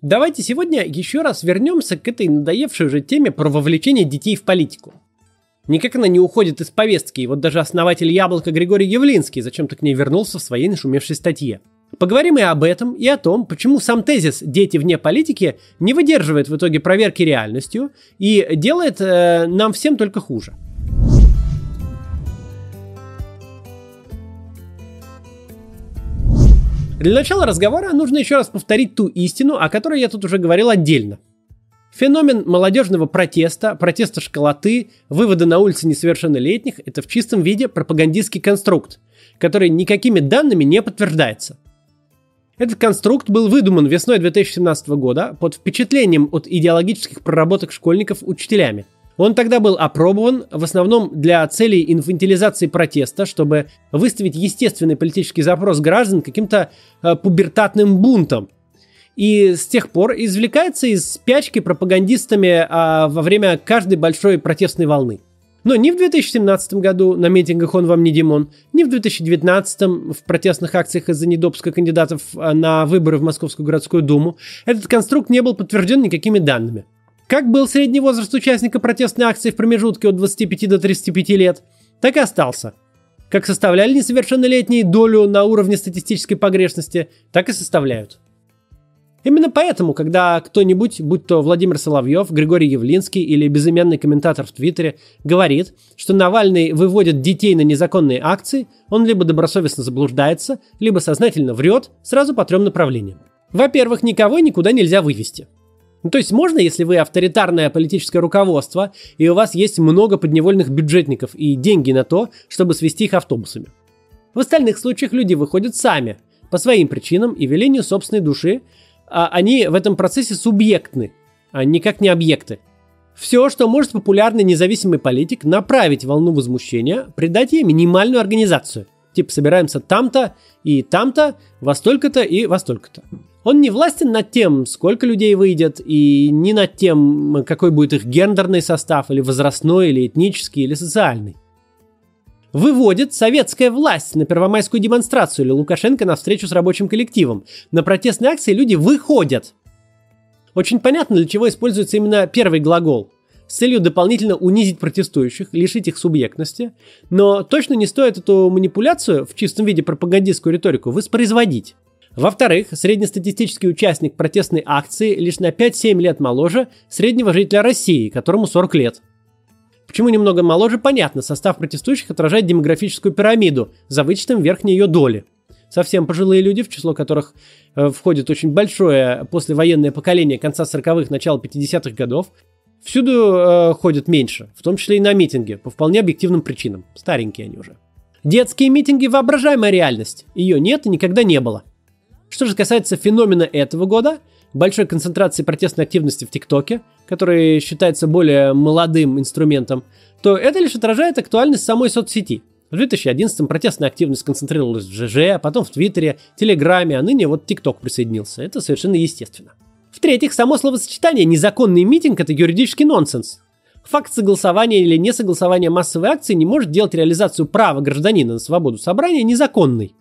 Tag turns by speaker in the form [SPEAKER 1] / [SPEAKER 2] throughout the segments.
[SPEAKER 1] Давайте сегодня еще раз вернемся к этой надоевшей уже теме про вовлечение детей в политику. Никак она не уходит из повестки, и вот даже основатель «Яблока» Григорий Явлинский зачем-то к ней вернулся в своей нашумевшей статье. Поговорим и об этом, и о том, почему сам тезис «дети вне политики» не выдерживает в итоге проверки реальностью и делает э, нам всем только хуже. Для начала разговора нужно еще раз повторить ту истину, о которой я тут уже говорил отдельно. Феномен молодежного протеста, протеста школоты, вывода на улицы несовершеннолетних – это в чистом виде пропагандистский конструкт, который никакими данными не подтверждается. Этот конструкт был выдуман весной 2017 года под впечатлением от идеологических проработок школьников учителями – он тогда был опробован в основном для целей инфантилизации протеста, чтобы выставить естественный политический запрос граждан каким-то э, пубертатным бунтом. И с тех пор извлекается из спячки пропагандистами э, во время каждой большой протестной волны. Но ни в 2017 году на митингах «Он вам не Димон», ни в 2019 в протестных акциях из-за недопуска кандидатов а, на выборы в Московскую городскую думу этот конструкт не был подтвержден никакими данными – как был средний возраст участника протестной акции в промежутке от 25 до 35 лет, так и остался. Как составляли несовершеннолетние долю на уровне статистической погрешности, так и составляют. Именно поэтому, когда кто-нибудь, будь то Владимир Соловьев, Григорий Явлинский или безымянный комментатор в Твиттере, говорит, что Навальный выводит детей на незаконные акции, он либо добросовестно заблуждается, либо сознательно врет сразу по трем направлениям. Во-первых, никого никуда нельзя вывести. Ну, то есть можно, если вы авторитарное политическое руководство, и у вас есть много подневольных бюджетников и деньги на то, чтобы свести их автобусами. В остальных случаях люди выходят сами, по своим причинам и велению собственной души, а они в этом процессе субъектны, а никак не объекты. Все, что может популярный независимый политик направить волну возмущения, придать ей минимальную организацию. Типа собираемся там-то и там-то, во столько-то и во столько-то. Он не властен над тем, сколько людей выйдет, и не над тем, какой будет их гендерный состав, или возрастной, или этнический, или социальный. Выводит советская власть на первомайскую демонстрацию или Лукашенко на встречу с рабочим коллективом. На протестные акции люди выходят. Очень понятно, для чего используется именно первый глагол. С целью дополнительно унизить протестующих, лишить их субъектности. Но точно не стоит эту манипуляцию в чистом виде пропагандистскую риторику воспроизводить. Во-вторых, среднестатистический участник протестной акции лишь на 5-7 лет моложе среднего жителя России, которому 40 лет. Почему немного моложе, понятно. Состав протестующих отражает демографическую пирамиду за вычетом верхней ее доли. Совсем пожилые люди, в число которых э, входит очень большое послевоенное поколение конца 40-х, начала 50-х годов, всюду э, ходят меньше, в том числе и на митинги, по вполне объективным причинам. Старенькие они уже. Детские митинги – воображаемая реальность. Ее нет и никогда не было. Что же касается феномена этого года, большой концентрации протестной активности в ТикТоке, который считается более молодым инструментом, то это лишь отражает актуальность самой соцсети. В 2011-м протестная активность концентрировалась в ЖЖ, потом в Твиттере, Телеграме, а ныне вот ТикТок присоединился. Это совершенно естественно. В-третьих, само словосочетание «незаконный митинг» — это юридический нонсенс. Факт согласования или несогласования массовой акции не может делать реализацию права гражданина на свободу собрания незаконной.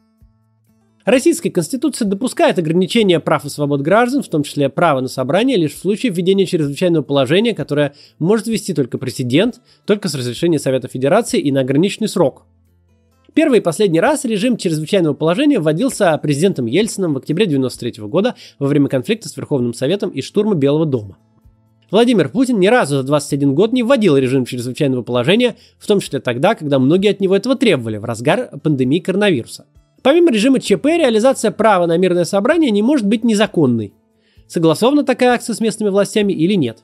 [SPEAKER 1] Российская Конституция допускает ограничения прав и свобод граждан, в том числе право на собрание, лишь в случае введения чрезвычайного положения, которое может ввести только президент, только с разрешения Совета Федерации и на ограниченный срок. Первый и последний раз режим чрезвычайного положения вводился президентом Ельцином в октябре 1993 года во время конфликта с Верховным Советом и штурма Белого дома. Владимир Путин ни разу за 21 год не вводил режим чрезвычайного положения, в том числе тогда, когда многие от него этого требовали, в разгар пандемии коронавируса. Помимо режима ЧП, реализация права на мирное собрание не может быть незаконной. Согласована такая акция с местными властями или нет.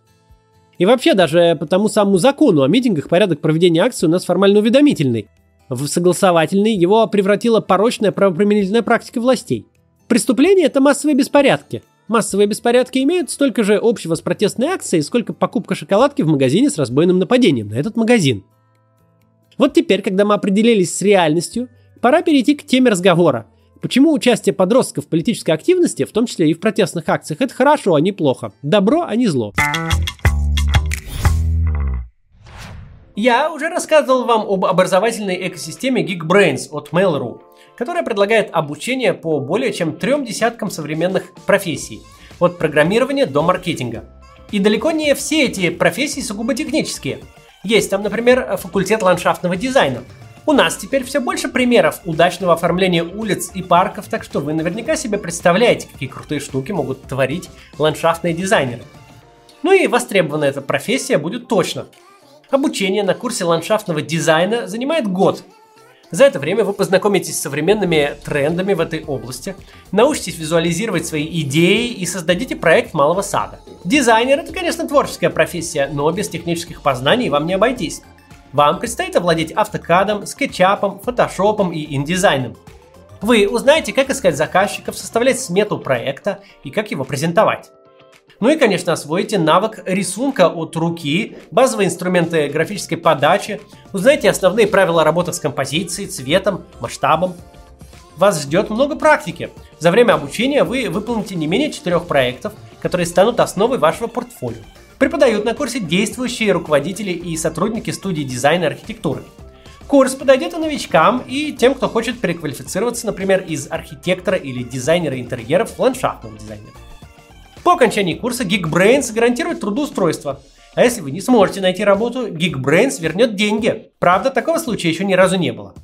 [SPEAKER 1] И вообще, даже по тому самому закону о митингах порядок проведения акции у нас формально уведомительный. В согласовательный его превратила порочная правоприменительная практика властей. Преступление – это массовые беспорядки. Массовые беспорядки имеют столько же общего с протестной акцией, сколько покупка шоколадки в магазине с разбойным нападением на этот магазин. Вот теперь, когда мы определились с реальностью – Пора перейти к теме разговора. Почему участие подростков в политической активности, в том числе и в протестных акциях, это хорошо, а не плохо? Добро, а не зло. Я уже рассказывал вам об образовательной экосистеме Geekbrains от Mail.ru, которая предлагает обучение по более чем трем десяткам современных профессий. от программирования до маркетинга. И далеко не все эти профессии сугубо технические. Есть там, например, факультет ландшафтного дизайна. У нас теперь все больше примеров удачного оформления улиц и парков, так что вы наверняка себе представляете, какие крутые штуки могут творить ландшафтные дизайнеры. Ну и востребована эта профессия будет точно. Обучение на курсе ландшафтного дизайна занимает год, за это время вы познакомитесь с современными трендами в этой области, научитесь визуализировать свои идеи и создадите проект малого сада. Дизайнер это, конечно, творческая профессия, но без технических познаний вам не обойтись. Вам предстоит овладеть автокадом, скетчапом, фотошопом и индизайном. Вы узнаете, как искать заказчиков, составлять смету проекта и как его презентовать. Ну и, конечно, освоите навык рисунка от руки, базовые инструменты графической подачи, узнайте основные правила работы с композицией, цветом, масштабом. Вас ждет много практики. За время обучения вы выполните не менее четырех проектов, которые станут основой вашего портфолио. Преподают на курсе действующие руководители и сотрудники студии дизайна и архитектуры. Курс подойдет и новичкам, и тем, кто хочет переквалифицироваться, например, из архитектора или дизайнера интерьеров в ландшафтного дизайнера. По окончании курса Geekbrains гарантирует трудоустройство. А если вы не сможете найти работу, Geekbrains вернет деньги. Правда, такого случая еще ни разу не было.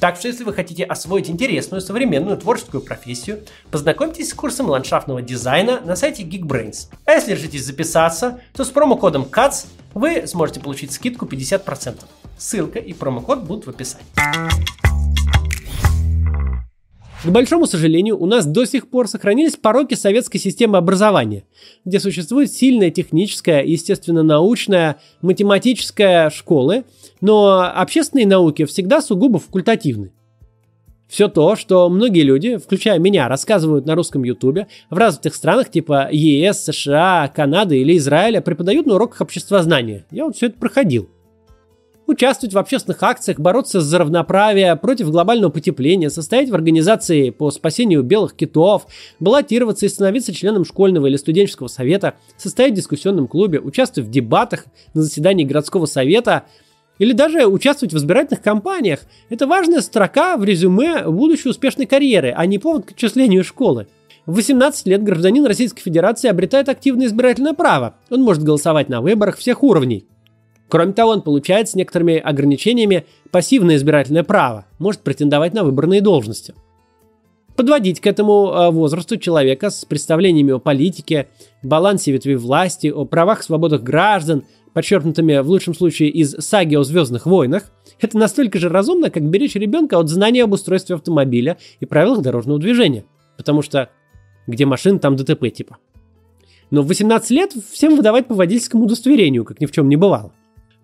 [SPEAKER 1] Так что, если вы хотите освоить интересную, современную творческую профессию, познакомьтесь с курсом ландшафтного дизайна на сайте Geekbrains. А если решитесь записаться, то с промокодом CATS вы сможете получить скидку 50%. Ссылка и промокод будут в описании. К большому сожалению, у нас до сих пор сохранились пороки советской системы образования, где существует сильная техническая, естественно-научная, математическая школы, но общественные науки всегда сугубо факультативны. Все то, что многие люди, включая меня, рассказывают на русском ютубе, в развитых странах типа ЕС, США, Канады или Израиля преподают на уроках обществознания. Я вот все это проходил участвовать в общественных акциях, бороться за равноправие, против глобального потепления, состоять в организации по спасению белых китов, баллотироваться и становиться членом школьного или студенческого совета, состоять в дискуссионном клубе, участвовать в дебатах на заседании городского совета или даже участвовать в избирательных кампаниях. Это важная строка в резюме будущей успешной карьеры, а не повод к отчислению школы. В 18 лет гражданин Российской Федерации обретает активное избирательное право. Он может голосовать на выборах всех уровней. Кроме того, он получает с некоторыми ограничениями пассивное избирательное право, может претендовать на выборные должности. Подводить к этому а, возрасту человека с представлениями о политике, балансе ветвей власти, о правах и свободах граждан, подчеркнутыми в лучшем случае из саги о Звездных войнах, это настолько же разумно, как беречь ребенка от знания об устройстве автомобиля и правилах дорожного движения. Потому что где машина, там ДТП типа. Но в 18 лет всем выдавать по водительскому удостоверению, как ни в чем не бывало.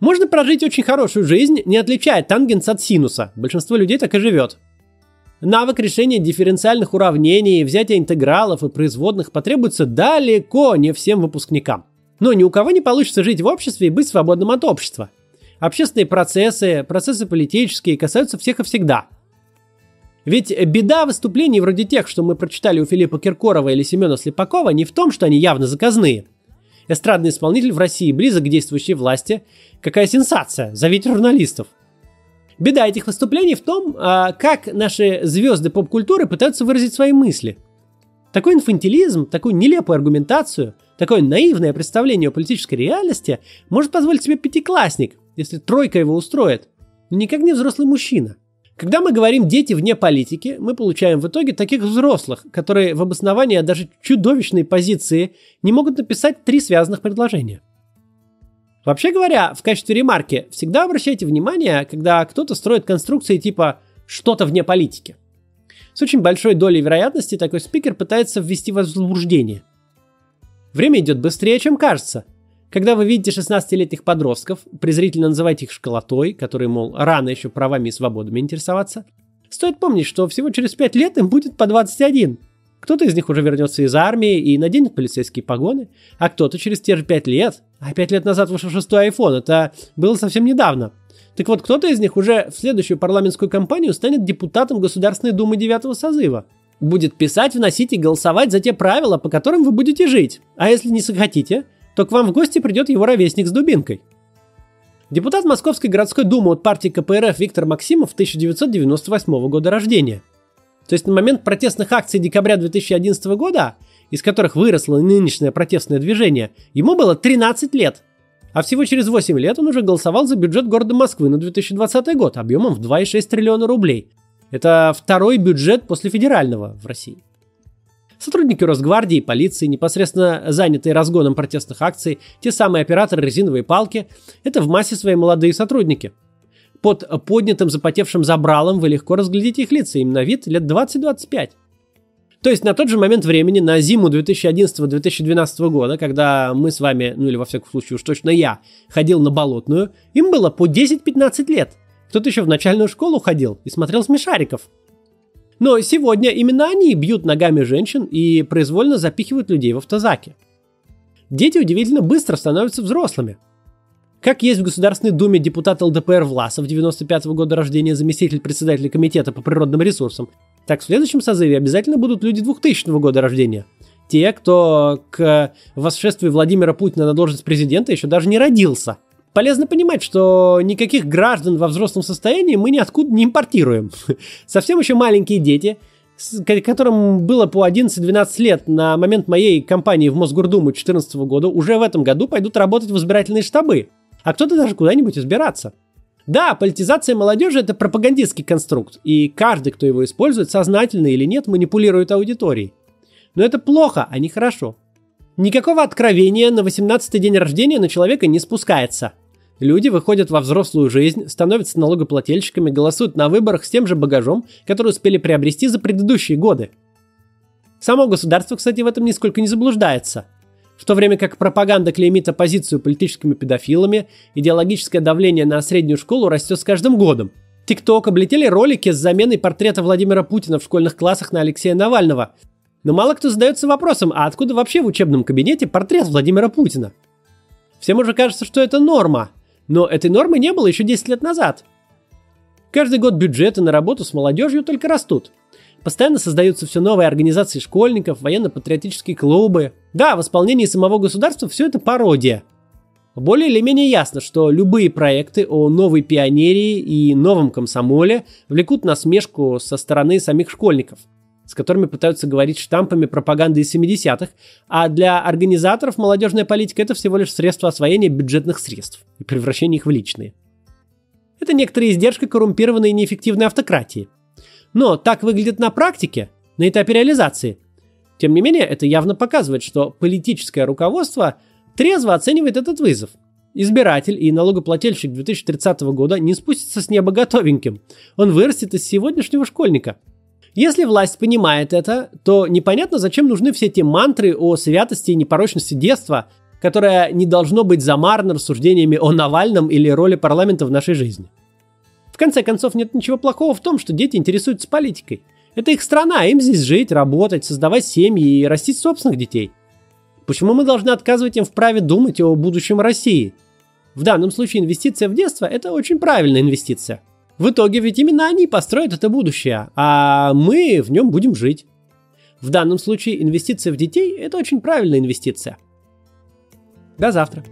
[SPEAKER 1] Можно прожить очень хорошую жизнь, не отличая тангенс от синуса. Большинство людей так и живет. Навык решения дифференциальных уравнений, взятия интегралов и производных потребуется далеко не всем выпускникам. Но ни у кого не получится жить в обществе и быть свободным от общества. Общественные процессы, процессы политические касаются всех и всегда. Ведь беда выступлений вроде тех, что мы прочитали у Филиппа Киркорова или Семена Слепакова, не в том, что они явно заказные – эстрадный исполнитель в России близок к действующей власти. Какая сенсация! Зовите журналистов. Беда этих выступлений в том, а, как наши звезды поп-культуры пытаются выразить свои мысли. Такой инфантилизм, такую нелепую аргументацию, такое наивное представление о политической реальности может позволить себе пятиклассник, если тройка его устроит, но никак не взрослый мужчина. Когда мы говорим «дети вне политики», мы получаем в итоге таких взрослых, которые в обосновании даже чудовищной позиции не могут написать три связанных предложения. Вообще говоря, в качестве ремарки всегда обращайте внимание, когда кто-то строит конструкции типа «что-то вне политики». С очень большой долей вероятности такой спикер пытается ввести вас в заблуждение. Время идет быстрее, чем кажется – когда вы видите 16-летних подростков, презрительно называйте их школотой, которые, мол, рано еще правами и свободами интересоваться, стоит помнить, что всего через 5 лет им будет по 21. Кто-то из них уже вернется из армии и наденет полицейские погоны, а кто-то через те же 5 лет, а 5 лет назад вышел шестой iPhone, это было совсем недавно. Так вот, кто-то из них уже в следующую парламентскую кампанию станет депутатом Государственной Думы 9 созыва. Будет писать, вносить и голосовать за те правила, по которым вы будете жить. А если не захотите, то к вам в гости придет его ровесник с дубинкой. Депутат Московской городской думы от партии КПРФ Виктор Максимов 1998 года рождения. То есть на момент протестных акций декабря 2011 года из которых выросло нынешнее протестное движение, ему было 13 лет. А всего через 8 лет он уже голосовал за бюджет города Москвы на 2020 год объемом в 2,6 триллиона рублей. Это второй бюджет после федерального в России. Сотрудники Росгвардии полиции, непосредственно занятые разгоном протестных акций, те самые операторы резиновой палки, это в массе свои молодые сотрудники. Под поднятым запотевшим забралом вы легко разглядите их лица, им на вид лет 20-25. То есть на тот же момент времени, на зиму 2011-2012 года, когда мы с вами, ну или во всяком случае уж точно я, ходил на болотную, им было по 10-15 лет. Кто-то еще в начальную школу ходил и смотрел смешариков. Но сегодня именно они бьют ногами женщин и произвольно запихивают людей в автозаки. Дети удивительно быстро становятся взрослыми. Как есть в Государственной Думе депутат ЛДПР Власов 95 -го года рождения, заместитель председателя Комитета по природным ресурсам, так в следующем созыве обязательно будут люди 2000 года рождения. Те, кто к восшествию Владимира Путина на должность президента еще даже не родился. Полезно понимать, что никаких граждан во взрослом состоянии мы ниоткуда не импортируем. Совсем еще маленькие дети, которым было по 11-12 лет на момент моей кампании в Мосгордуму 2014 года, уже в этом году пойдут работать в избирательные штабы. А кто-то даже куда-нибудь избираться. Да, политизация молодежи – это пропагандистский конструкт, и каждый, кто его использует, сознательно или нет, манипулирует аудиторией. Но это плохо, а не хорошо. Никакого откровения на 18-й день рождения на человека не спускается. Люди выходят во взрослую жизнь, становятся налогоплательщиками, голосуют на выборах с тем же багажом, который успели приобрести за предыдущие годы. Само государство, кстати, в этом нисколько не заблуждается. В то время как пропаганда клеймит оппозицию политическими педофилами, идеологическое давление на среднюю школу растет с каждым годом. ТикТок облетели ролики с заменой портрета Владимира Путина в школьных классах на Алексея Навального. Но мало кто задается вопросом, а откуда вообще в учебном кабинете портрет Владимира Путина? Всем уже кажется, что это норма, но этой нормы не было еще 10 лет назад. Каждый год бюджеты на работу с молодежью только растут – Постоянно создаются все новые организации школьников, военно-патриотические клубы. Да, в исполнении самого государства все это пародия. Более или менее ясно, что любые проекты о новой пионерии и новом комсомоле влекут насмешку со стороны самих школьников, с которыми пытаются говорить штампами пропаганды из 70-х, а для организаторов молодежная политика это всего лишь средство освоения бюджетных средств и превращения их в личные. Это некоторые издержки коррумпированной и неэффективной автократии – но так выглядит на практике, на этапе реализации. Тем не менее, это явно показывает, что политическое руководство трезво оценивает этот вызов. Избиратель и налогоплательщик 2030 года не спустится с неба готовеньким. Он вырастет из сегодняшнего школьника. Если власть понимает это, то непонятно, зачем нужны все те мантры о святости и непорочности детства, которое не должно быть замарано рассуждениями о Навальном или роли парламента в нашей жизни. В конце концов, нет ничего плохого в том, что дети интересуются политикой. Это их страна, им здесь жить, работать, создавать семьи и растить собственных детей. Почему мы должны отказывать им в праве думать о будущем России? В данном случае инвестиция в детство – это очень правильная инвестиция. В итоге ведь именно они построят это будущее, а мы в нем будем жить. В данном случае инвестиция в детей – это очень правильная инвестиция. До завтра.